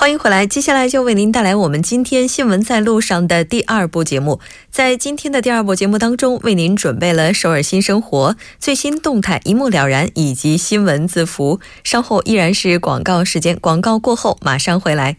欢迎回来，接下来就为您带来我们今天新闻在路上的第二部节目。在今天的第二部节目当中，为您准备了首尔新生活最新动态一目了然，以及新闻字符。稍后依然是广告时间，广告过后马上回来。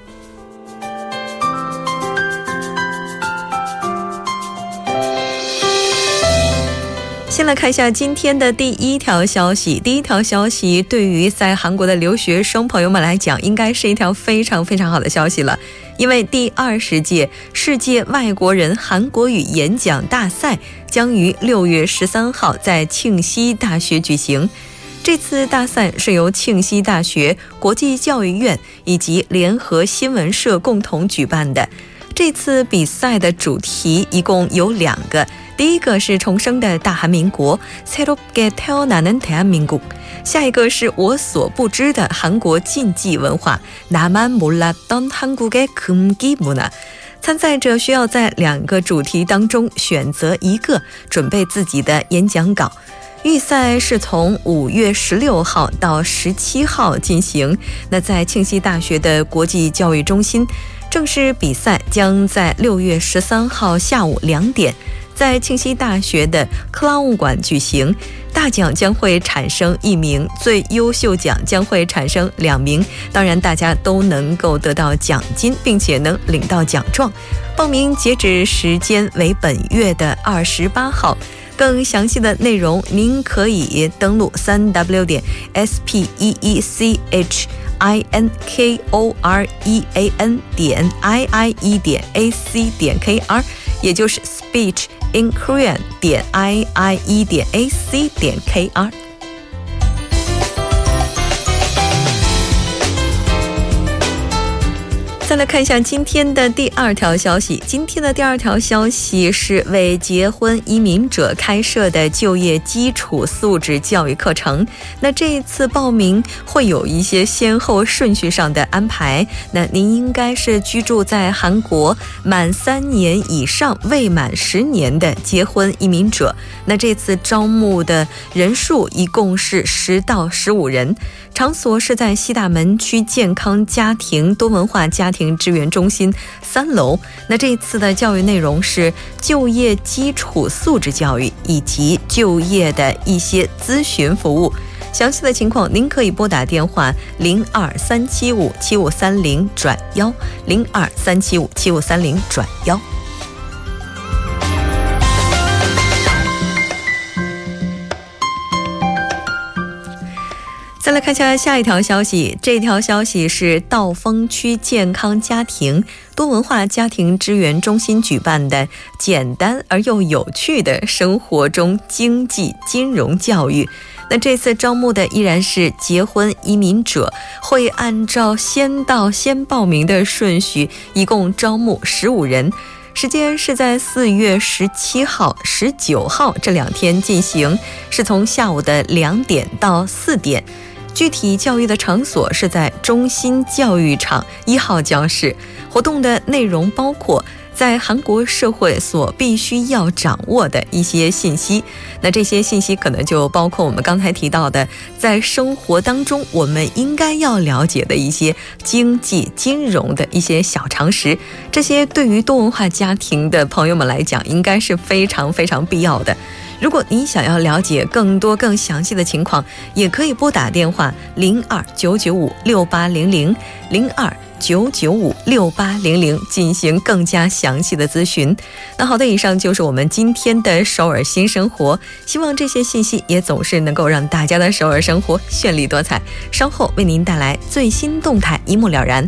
先来看一下今天的第一条消息。第一条消息对于在韩国的留学生朋友们来讲，应该是一条非常非常好的消息了，因为第二十届世界外国人韩国语演讲大赛将于六月十三号在庆熙大学举行。这次大赛是由庆熙大学国际教育院以及联合新闻社共同举办的。这次比赛的主题一共有两个。第一个是重生的大韩民国，새롭게태어나는대한민국。下一个是我所不知的韩国禁忌文化，나만몰랐던한국의금기문 화。 参赛者需要在两个主题当中选择一个，准备自己的演讲稿。预赛是从五月十六号到十七号进行。那在庆熙大学的国际教育中心，正式比赛将在六月十三号下午两点。 在庆熙大学的克拉物馆举行，大奖将会产生一名，最优秀奖将会产生两名。当然，大家都能够得到奖金，并且能领到奖状。报名截止时间为本月的二十八号。更详细的内容，您可以登录三 w 点 s p e e c h i n k o r e a n 点 i i e 点 a c 点 k r，也就是 speech。In Korean 点 i i e 点 a c 点 k r。再来看一下今天的第二条消息。今天的第二条消息是为结婚移民者开设的就业基础素质教育课程。那这一次报名会有一些先后顺序上的安排。那您应该是居住在韩国满三年以上、未满十年的结婚移民者。那这次招募的人数一共是十到十五人。场所是在西大门区健康家庭多文化家庭支援中心三楼。那这一次的教育内容是就业基础素质教育以及就业的一些咨询服务。详细的情况您可以拨打电话零二三七五七五三零转幺零二三七五七五三零转幺。再来看一下下一条消息，这条消息是道峰区健康家庭多文化家庭支援中心举办的简单而又有趣的生活中经济金融教育。那这次招募的依然是结婚移民者，会按照先到先报名的顺序，一共招募十五人，时间是在四月十七号、十九号这两天进行，是从下午的两点到四点。具体教育的场所是在中心教育场一号教室。活动的内容包括在韩国社会所必须要掌握的一些信息。那这些信息可能就包括我们刚才提到的，在生活当中我们应该要了解的一些经济、金融的一些小常识。这些对于多文化家庭的朋友们来讲，应该是非常非常必要的。如果您想要了解更多更详细的情况，也可以拨打电话零二九九五六八零零零二九九五六八零零进行更加详细的咨询。那好的，以上就是我们今天的首尔新生活，希望这些信息也总是能够让大家的首尔生活绚丽多彩。稍后为您带来最新动态，一目了然。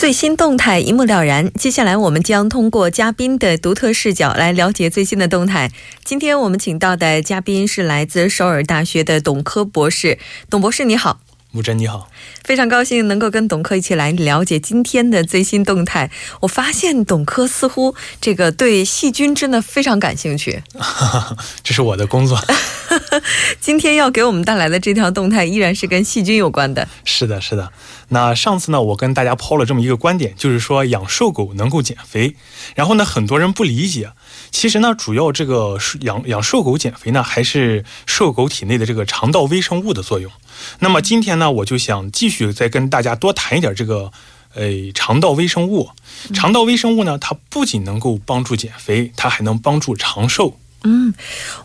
最新动态一目了然。接下来，我们将通过嘉宾的独特视角来了解最新的动态。今天我们请到的嘉宾是来自首尔大学的董科博士。董博士，你好。木真你好，非常高兴能够跟董科一起来了解今天的最新动态。我发现董科似乎这个对细菌真的非常感兴趣，这是我的工作。今天要给我们带来的这条动态依然是跟细菌有关的。是的，是的。那上次呢，我跟大家抛了这么一个观点，就是说养瘦狗能够减肥。然后呢，很多人不理解。其实呢，主要这个养养瘦狗减肥呢，还是瘦狗体内的这个肠道微生物的作用。那么今天呢，我就想继续再跟大家多谈一点这个，呃，肠道微生物。肠道微生物呢，它不仅能够帮助减肥，它还能帮助长寿。嗯，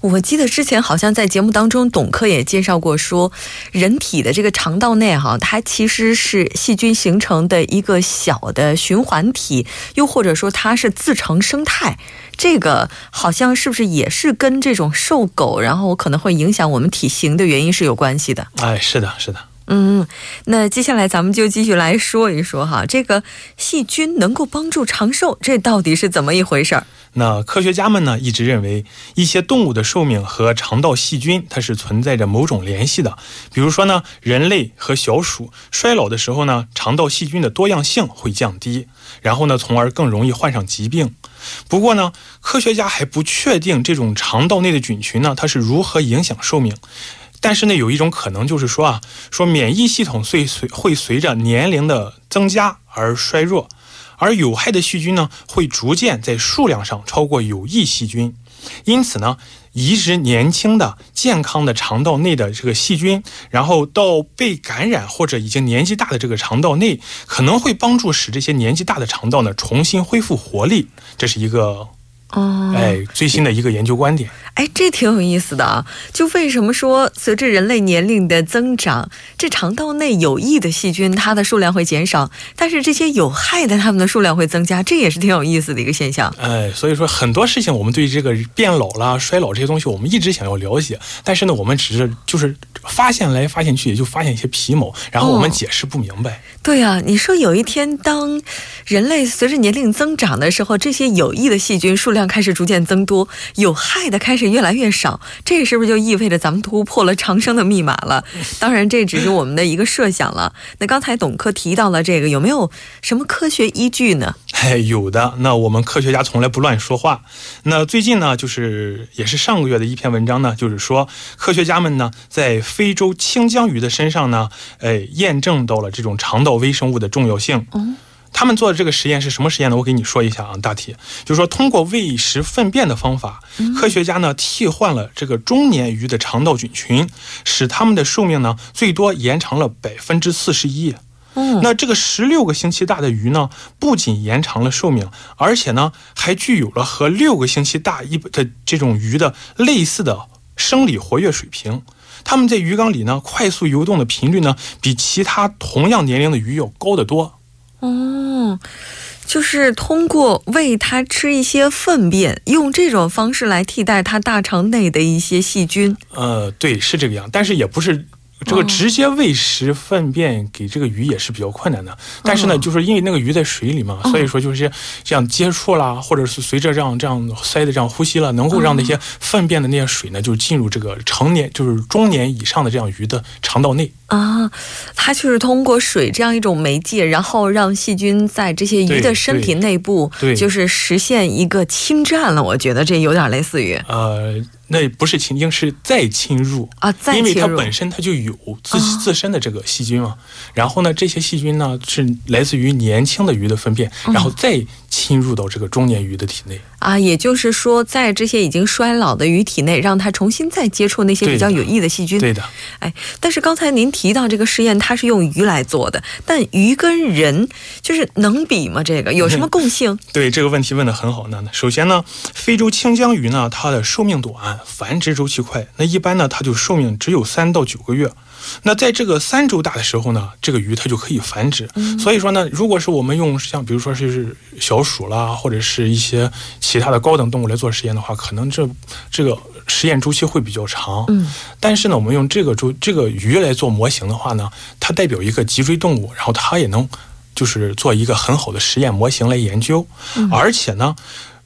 我记得之前好像在节目当中，董科也介绍过，说人体的这个肠道内哈，它其实是细菌形成的一个小的循环体，又或者说它是自成生态。这个好像是不是也是跟这种瘦狗，然后可能会影响我们体型的原因是有关系的？哎，是的，是的。嗯，那接下来咱们就继续来说一说哈，这个细菌能够帮助长寿，这到底是怎么一回事儿？那科学家们呢一直认为，一些动物的寿命和肠道细菌它是存在着某种联系的。比如说呢，人类和小鼠衰老的时候呢，肠道细菌的多样性会降低，然后呢，从而更容易患上疾病。不过呢，科学家还不确定这种肠道内的菌群呢，它是如何影响寿命。但是呢，有一种可能就是说啊，说免疫系统随随会随着年龄的增加而衰弱。而有害的细菌呢，会逐渐在数量上超过有益细菌，因此呢，移植年轻的、健康的肠道内的这个细菌，然后到被感染或者已经年纪大的这个肠道内，可能会帮助使这些年纪大的肠道呢重新恢复活力。这是一个。哦，哎，最新的一个研究观点，哎，这挺有意思的啊。就为什么说随着人类年龄的增长，这肠道内有益的细菌它的数量会减少，但是这些有害的它们的数量会增加，这也是挺有意思的一个现象。哎，所以说很多事情我们对这个变老了、衰老这些东西，我们一直想要了解，但是呢，我们只是就是发现来发现去，也就发现一些皮毛，然后我们解释不明白。对啊，你说有一天当人类随着年龄增长的时候，这些有益的细菌数量开始逐渐增多，有害的开始越来越少，这是不是就意味着咱们突破了长生的密码了？当然，这只是我们的一个设想了。那刚才董科提到了这个，有没有什么科学依据呢？哎，有的。那我们科学家从来不乱说话。那最近呢，就是也是上个月的一篇文章呢，就是说科学家们呢在非洲青江鱼的身上呢，哎，验证到了这种肠道微生物的重要性。嗯。他们做的这个实验是什么实验呢？我给你说一下啊，大体就是说，通过喂食粪便的方法，科学家呢替换了这个中年鱼的肠道菌群，使它们的寿命呢最多延长了百分之四十一。嗯，那这个十六个星期大的鱼呢，不仅延长了寿命，而且呢还具有了和六个星期大一的这种鱼的类似的生理活跃水平。它们在鱼缸里呢，快速游动的频率呢，比其他同样年龄的鱼要高得多。哦，就是通过喂它吃一些粪便，用这种方式来替代它大肠内的一些细菌。呃，对，是这个样，但是也不是。这个直接喂食粪便给这个鱼也是比较困难的，但是呢，就是因为那个鱼在水里嘛，所以说就是这样接触啦，或者是随着这样这样塞的这样呼吸了，能够让那些粪便的那些水呢，就进入这个成年就是中年以上的这样鱼的肠道内啊。它就是通过水这样一种媒介，然后让细菌在这些鱼的身体内部，对，就是实现一个侵占了。我觉得这有点类似于呃。那不是侵，是再侵入啊，因为它本身它就有自自身的这个细菌嘛。然后呢，这些细菌呢是来自于年轻的鱼的粪便，然后再侵入到这个中年鱼的体内。啊，也就是说，在这些已经衰老的鱼体内，让它重新再接触那些比较有益的细菌。对的，哎，但是刚才您提到这个实验，它是用鱼来做的，但鱼跟人就是能比吗？这个有什么共 性？对这个问题问的很好呢。首先呢，非洲青江鱼呢，它的寿命短，繁殖周期快，那一般呢，它就寿命只有三到九个月。那在这个三周大的时候呢，这个鱼它就可以繁殖。所以说呢，如果是我们用像比如说是小鼠啦，或者是一些其他的高等动物来做实验的话，可能这这个实验周期会比较长。嗯。但是呢，我们用这个周这个鱼来做模型的话呢，它代表一个脊椎动物，然后它也能就是做一个很好的实验模型来研究。嗯。而且呢。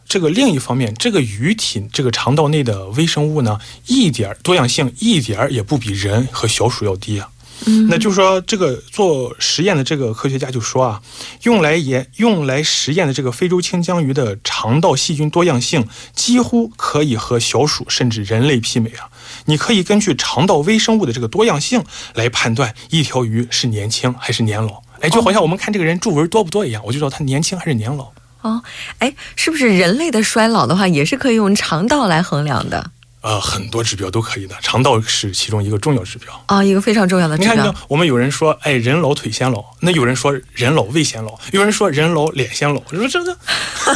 这个另一方面，这个鱼体这个肠道内的微生物呢，一点多样性一点儿也不比人和小鼠要低啊。嗯，那就是说，这个做实验的这个科学家就说啊，用来研用来实验的这个非洲青江鱼的肠道细菌多样性，几乎可以和小鼠甚至人类媲美啊。你可以根据肠道微生物的这个多样性来判断一条鱼是年轻还是年老。哎，就好像我们看这个人皱纹多不多一样，我就知道他年轻还是年老。哦，哎，是不是人类的衰老的话，也是可以用肠道来衡量的？呃，很多指标都可以的，肠道是其中一个重要指标啊，一个非常重要的指标。你看，我们有人说，哎，人老腿先老，那有人说人老胃先老，有人说人老脸先老，你说这个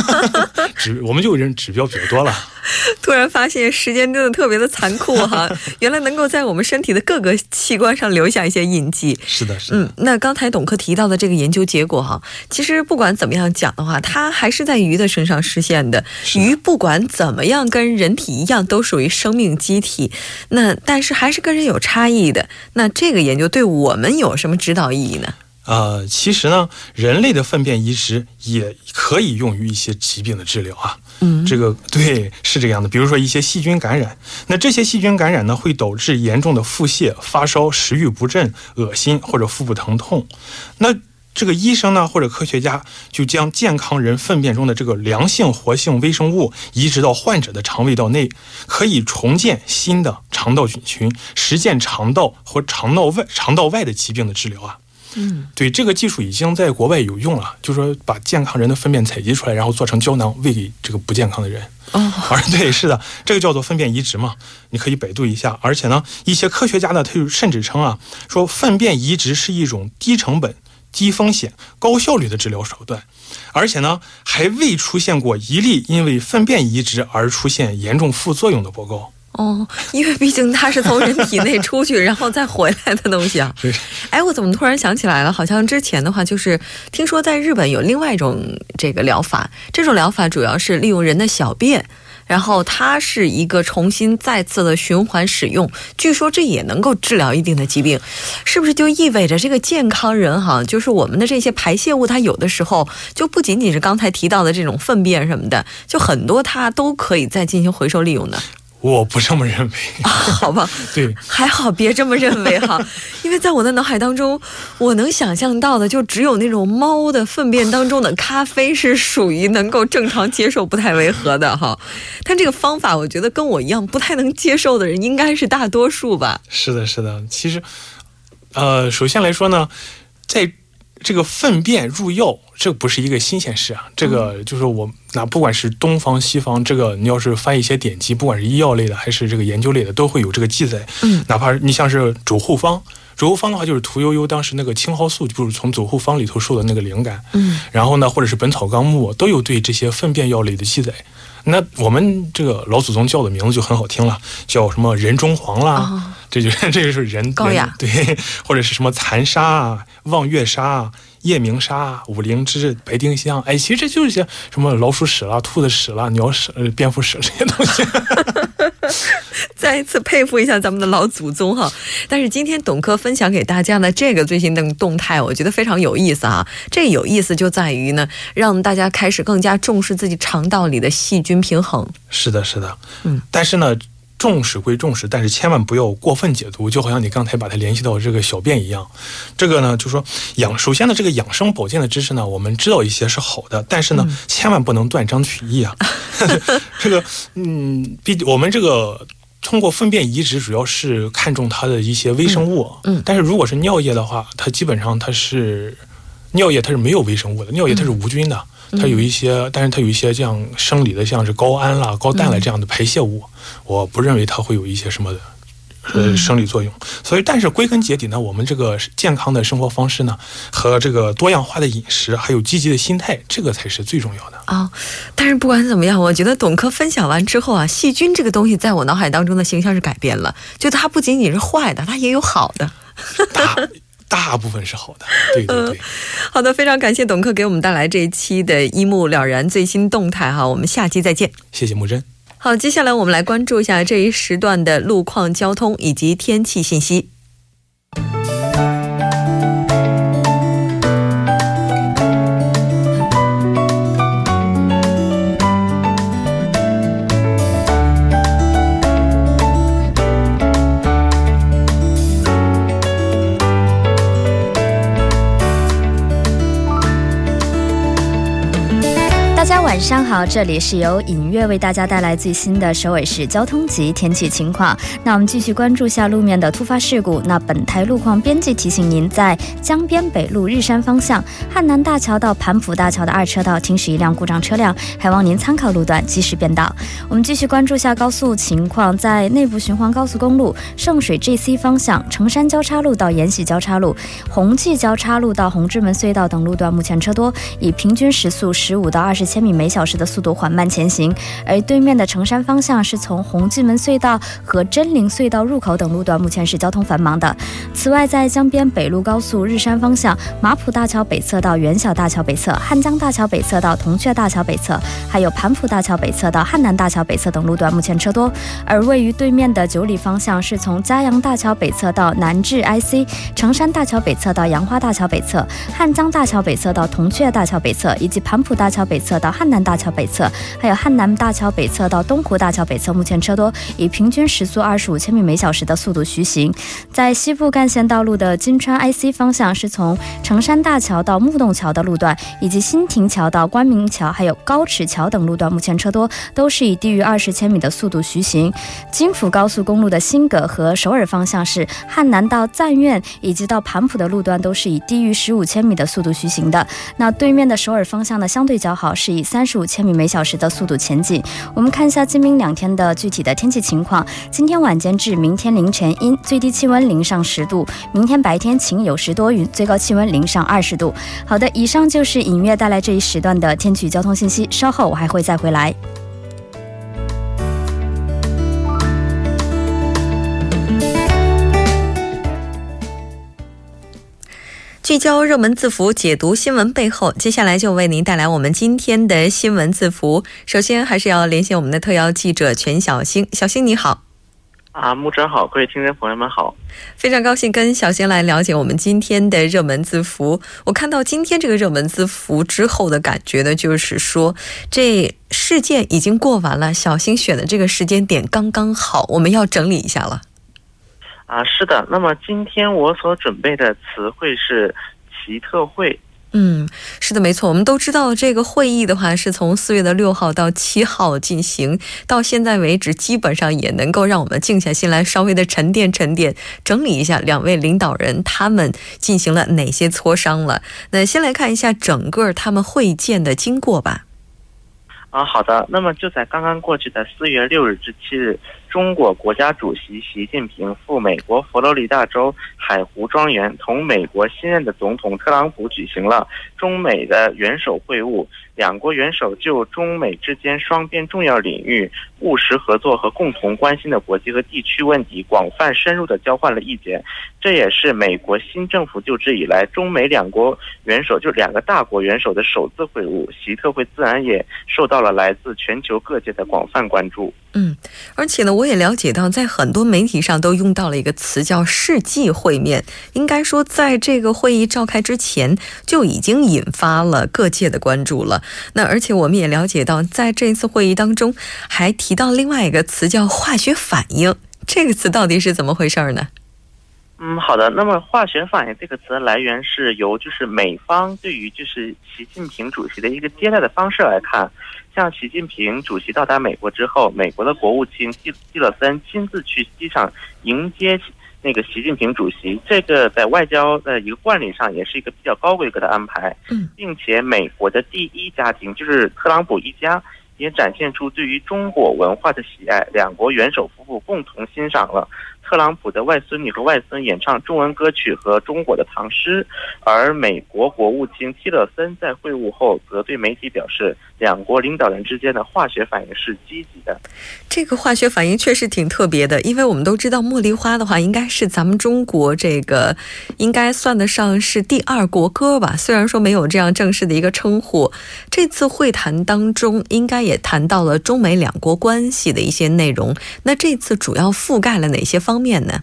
指，我们就人指标比较多了。突然发现时间真的特别的残酷哈，原来能够在我们身体的各个器官上留下一些印记。是的，是的。嗯，那刚才董科提到的这个研究结果哈，其实不管怎么样讲的话，它还是在鱼的身上实现的。鱼不管怎么样跟人体一样，都属于生命机体。那但是还是跟人有差异的。那这个研究对我们有什么指导意义呢？呃，其实呢，人类的粪便移植也可以用于一些疾病的治疗啊。这个 对，是这个样的。比如说一些细菌感染，那这些细菌感染呢，会导致严重的腹泻、发烧、食欲不振、恶心或者腹部疼痛。那这个医生呢，或者科学家就将健康人粪便中的这个良性活性微生物移植到患者的肠胃道内，可以重建新的肠道菌群，实现肠道和肠道外肠道外的疾病的治疗啊。嗯，对，这个技术已经在国外有用了，就是说把健康人的粪便采集出来，然后做成胶囊喂给这个不健康的人。哦，对，是的，这个叫做粪便移植嘛，你可以百度一下。而且呢，一些科学家呢，他就甚至称啊，说粪便移植是一种低成本、低风险、高效率的治疗手段，而且呢，还未出现过一例因为粪便移植而出现严重副作用的报告。哦，因为毕竟它是从人体内出去，然后再回来的东西啊。哎，我怎么突然想起来了？好像之前的话，就是听说在日本有另外一种这个疗法，这种疗法主要是利用人的小便，然后它是一个重新再次的循环使用。据说这也能够治疗一定的疾病，是不是就意味着这个健康人哈，就是我们的这些排泄物，它有的时候就不仅仅是刚才提到的这种粪便什么的，就很多它都可以再进行回收利用的。我不这么认为啊，好吧？对，还好别这么认为哈，因为在我的脑海当中，我能想象到的就只有那种猫的粪便当中的咖啡是属于能够正常接受、不太违和的哈。但这个方法，我觉得跟我一样不太能接受的人应该是大多数吧。是的，是的。其实，呃，首先来说呢，在。这个粪便入药，这不是一个新鲜事啊。这个就是我那不管是东方西方，这个你要是翻一些典籍，不管是医药类的还是这个研究类的，都会有这个记载。嗯，哪怕你像是主后方，左后方的话就是屠呦呦当时那个青蒿素，就是从左后方里头受的那个灵感。嗯，然后呢，或者是《本草纲目》都有对这些粪便药类的记载。那我们这个老祖宗叫的名字就很好听了，叫什么人中黄啦，哦这就 这就是人高雅人对，或者是什么残沙啊、望月沙啊、夜明沙啊、五灵芝、白丁香，哎，其实这就是些什么老鼠屎啦、兔子屎啦、鸟屎、呃蝙蝠屎这些东西。再一次佩服一下咱们的老祖宗哈。但是今天董科分享给大家的这个最新的动态，我觉得非常有意思啊。这有意思就在于呢，让大家开始更加重视自己肠道里的细菌平衡。是的，是的，嗯，但是呢。重视归重视，但是千万不要过分解读，就好像你刚才把它联系到这个小便一样。这个呢，就说养，首先呢，这个养生保健的知识呢，我们知道一些是好的，但是呢，嗯千万不能断章取义啊。这个，嗯，毕我们这个。通过粪便移植，主要是看重它的一些微生物，嗯嗯但是如果是尿液的话，它基本上它是尿液，它是没有微生物的，尿液它是无菌的，它有一些，但是它有一些这样生理的，像是高氨啦、高氮啦这样的排泄物，我不认为它会有一些什么呃生理作用。所以，但是归根结底呢，我们这个健康的生活方式呢，和这个多样化的饮食，还有积极的心态，这个才是最重要的。啊、但是不管怎么样，我觉得董科分享完之后啊，细菌这个东西在我脑海当中的形象是改变了，就它不仅仅是坏的，它也有好的。大大部分是好的，对对对。好的，非常感谢董克给我们带来这一期的一目了然最新动态哈，我们下期再见。谢谢木真。好，接下来我们来关注一下这一时段的路况、交通以及天气信息。上好，这里是由尹月为大家带来最新的首尔市交通及天气情况。那我们继续关注下路面的突发事故。那本台路况编辑提醒您，在江边北路日山方向汉南大桥到盘浦大桥的二车道停驶一辆故障车辆，还望您参考路段及时变道。我们继续关注下高速情况，在内部循环高速公路圣水 GC 方向城山交叉路到延禧交叉路、红记交叉路到红之门隧道等路段，目前车多，以平均时速十五到二十千米每小时的速度缓慢前行。而对面的城山方向是从红记门隧道和真灵隧道入口等路段，目前是交通繁忙的。此外，在江边北路高速日山方向马浦大桥北侧到元小大桥北侧、汉江大桥北侧到铜雀大桥北侧，还有盘浦大桥北侧到汉南大桥北侧等路段，目前车多。而位于对面的九里方向是从嘉阳大桥北侧到南至 IC，城山大桥北侧到杨花大桥北侧，汉江大桥北侧到铜雀大桥北侧，以及盘浦大桥北侧到汉南大桥北侧，还有汉南大桥北侧到东湖大桥北侧，目前车多，以平均时速二十五千米每小时的速度徐行。在西部干线道路的金川 IC 方向，是从城山大桥到木洞桥的路段，以及新亭桥到关明桥，还有高尺桥等路段，目前车多，都是以低于二十千米的速度徐行。京釜高速公路的新葛和首尔方向是汉南到赞苑以及到盘浦的路段都是以低于十五千米的速度徐行的。那对面的首尔方向呢，相对较好，是以三十五千米每小时的速度前进。我们看一下今明两天的具体的天气情况。今天晚间至明天凌晨阴，最低气温零上十度；明天白天晴有时多云，最高气温零上二十度。好的，以上就是尹月带来这一时段的天气交通信息。稍后我还会再回来。聚焦热门字符，解读新闻背后。接下来就为您带来我们今天的新闻字符。首先，还是要连线我们的特邀记者全小星。小星你好，啊，木真好，各位听众朋友们好。非常高兴跟小星来了解我们今天的热门字符。我看到今天这个热门字符之后的感觉呢，就是说这事件已经过完了，小星选的这个时间点刚刚好，我们要整理一下了。啊，是的。那么今天我所准备的词汇是奇特会。嗯，是的，没错。我们都知道，这个会议的话是从四月的六号到七号进行，到现在为止，基本上也能够让我们静下心来，稍微的沉淀沉淀，整理一下两位领导人他们进行了哪些磋商了。那先来看一下整个他们会见的经过吧。啊，好的。那么就在刚刚过去的四月六日至七日，中国国家主席习近平赴美国佛罗里达州海湖庄园，同美国新任的总统特朗普举行了中美的元首会晤。两国元首就中美之间双边重要领域务实合作和共同关心的国际和地区问题广泛深入的交换了意见。这也是美国新政府就职以来中美两国元首就两个大国元首的首次会晤。习特会自然也受到了来自全球各界的广泛关注。嗯，而且呢，我也了解到，在很多媒体上都用到了一个词叫“世纪会面”。应该说，在这个会议召开之前，就已经引发了各界的关注了。那而且我们也了解到，在这次会议当中，还提到另外一个词叫“化学反应”。这个词到底是怎么回事呢？嗯，好的。那么“化学反应”这个词来源是由就是美方对于就是习近平主席的一个接待的方式来看。像习近平主席到达美国之后，美国的国务卿蒂蒂勒森亲自去机场迎接那个习近平主席，这个在外交的一个惯例上也是一个比较高规格的安排。嗯，并且美国的第一家庭就是特朗普一家，也展现出对于中国文化的喜爱。两国元首夫妇共同欣赏了。特朗普的外孙女和外孙演唱中文歌曲和中国的唐诗，而美国国务卿希勒森在会晤后则对媒体表示，两国领导人之间的化学反应是积极的。这个化学反应确实挺特别的，因为我们都知道茉莉花的话，应该是咱们中国这个应该算得上是第二国歌吧。虽然说没有这样正式的一个称呼，这次会谈当中应该也谈到了中美两国关系的一些内容。那这次主要覆盖了哪些方？方面呢？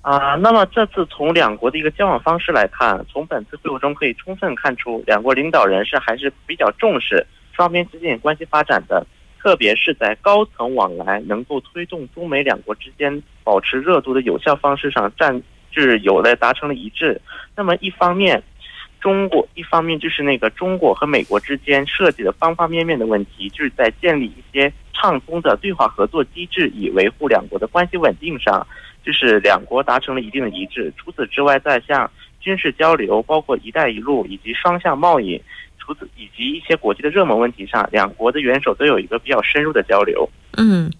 啊，那么这次从两国的一个交往方式来看，从本次会晤中可以充分看出，两国领导人是还是比较重视双边之间关系发展的，特别是在高层往来能够推动中美两国之间保持热度的有效方式上，占就是有了达成了一致。那么一方面，中国一方面就是那个中国和美国之间设计的方方面面的问题，就是在建立一些。畅通的对话合作机制，以维护两国的关系稳定上，就是两国达成了一定的一致。除此之外，在像军事交流，包括“一带一路”以及双向贸易，除此以及一些国际的热门问题上，两国的元首都有一个比较深入的交流。嗯，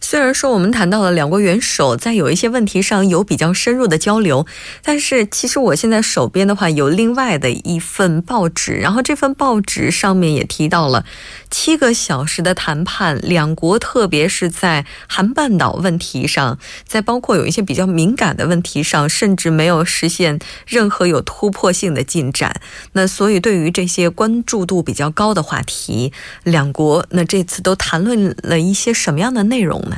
虽然说我们谈到了两国元首在有一些问题上有比较深入的交流，但是其实我现在手边的话有另外的一份报纸，然后这份报纸上面也提到了七个小时的谈判，两国特别是在韩半岛问题上，在包括有一些比较敏感的问题上，甚至没有实现任何有突破性的进展。那所以对于这些关注度比较高的话题，两国那这次都谈论了一些。什么样的内容呢？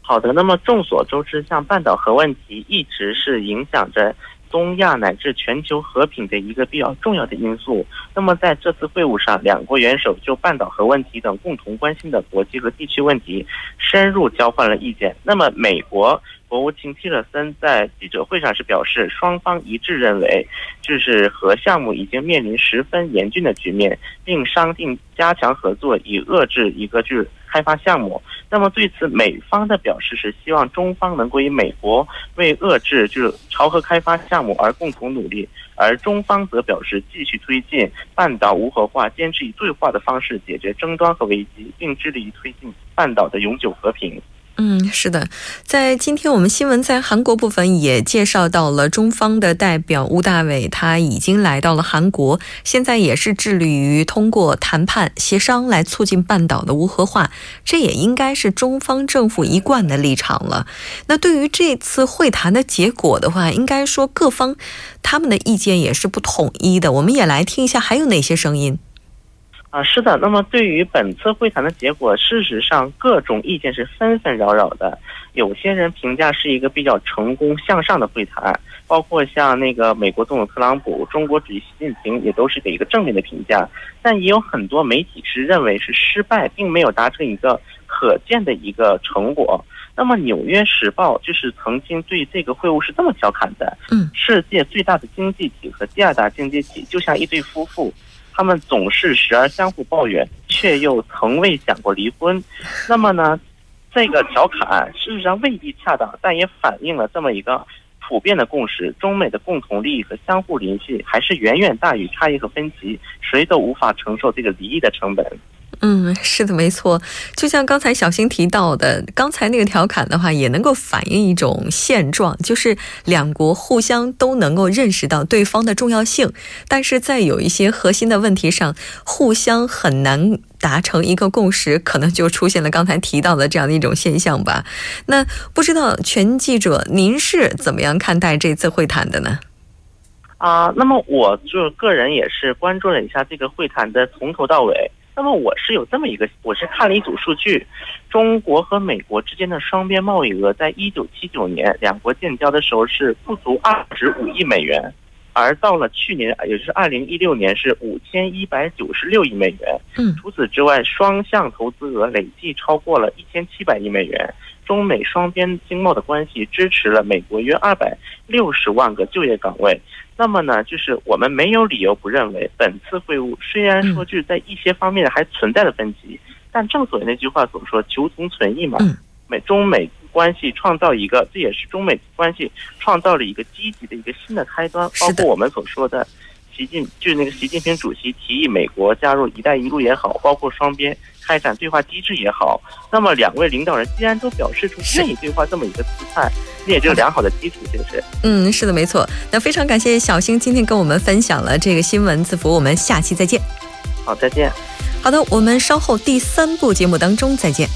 好的，那么众所周知，像半岛核问题一直是影响着东亚乃至全球和平的一个比较重要的因素。那么在这次会晤上，两国元首就半岛核问题等共同关心的国际和地区问题深入交换了意见。那么美国。国务卿蒂勒森在记者会上是表示，双方一致认为，就是核项目已经面临十分严峻的局面，并商定加强合作，以遏制一个就是开发项目。那么对此，美方的表示是希望中方能够与美国为遏制就是朝核开发项目而共同努力，而中方则表示继续推进半岛无核化，坚持以对话的方式解决争端和危机，并致力于推进半岛的永久和平。嗯，是的，在今天我们新闻在韩国部分也介绍到了中方的代表吴大伟，他已经来到了韩国，现在也是致力于通过谈判协商来促进半岛的无核化，这也应该是中方政府一贯的立场了。那对于这次会谈的结果的话，应该说各方他们的意见也是不统一的，我们也来听一下还有哪些声音。啊，是的。那么对于本次会谈的结果，事实上各种意见是纷纷扰扰的。有些人评价是一个比较成功向上的会谈，包括像那个美国总统特朗普、中国主席习近平也都是给一个正面的评价。但也有很多媒体是认为是失败，并没有达成一个可见的一个成果。那么《纽约时报》就是曾经对这个会晤是这么调侃的：嗯，世界最大的经济体和第二大经济体就像一对夫妇。他们总是时而相互抱怨，却又从未想过离婚。那么呢，这个调侃事实上未必恰当，但也反映了这么一个普遍的共识：中美的共同利益和相互联系还是远远大于差异和分歧，谁都无法承受这个离异的成本。嗯，是的，没错。就像刚才小新提到的，刚才那个调侃的话，也能够反映一种现状，就是两国互相都能够认识到对方的重要性，但是在有一些核心的问题上，互相很难达成一个共识，可能就出现了刚才提到的这样的一种现象吧。那不知道全记者您是怎么样看待这次会谈的呢？啊，那么我就个人也是关注了一下这个会谈的从头到尾。那么我是有这么一个，我是看了一组数据，中国和美国之间的双边贸易额在一九七九年两国建交的时候是不足二十五亿美元，而到了去年，也就是二零一六年是五千一百九十六亿美元。嗯，除此之外，双向投资额累计超过了一千七百亿美元。中美双边经贸的关系支持了美国约二百六十万个就业岗位。那么呢，就是我们没有理由不认为，本次会晤虽然说就是在一些方面还存在的分歧，但正所谓那句话所说“求同存异”嘛，美中美关系创造一个，这也是中美关系创造了一个积极的一个新的开端。包括我们所说的，习近就是那个习近平主席提议美国加入“一带一路”也好，包括双边。开展对话机制也好，那么两位领导人既然都表示出愿意对话这么一个姿态，那也就良好的基础，是不是？嗯，是的，没错。那非常感谢小星今天跟我们分享了这个新闻字符，我们下期再见。好，再见。好的，我们稍后第三部节目当中再见。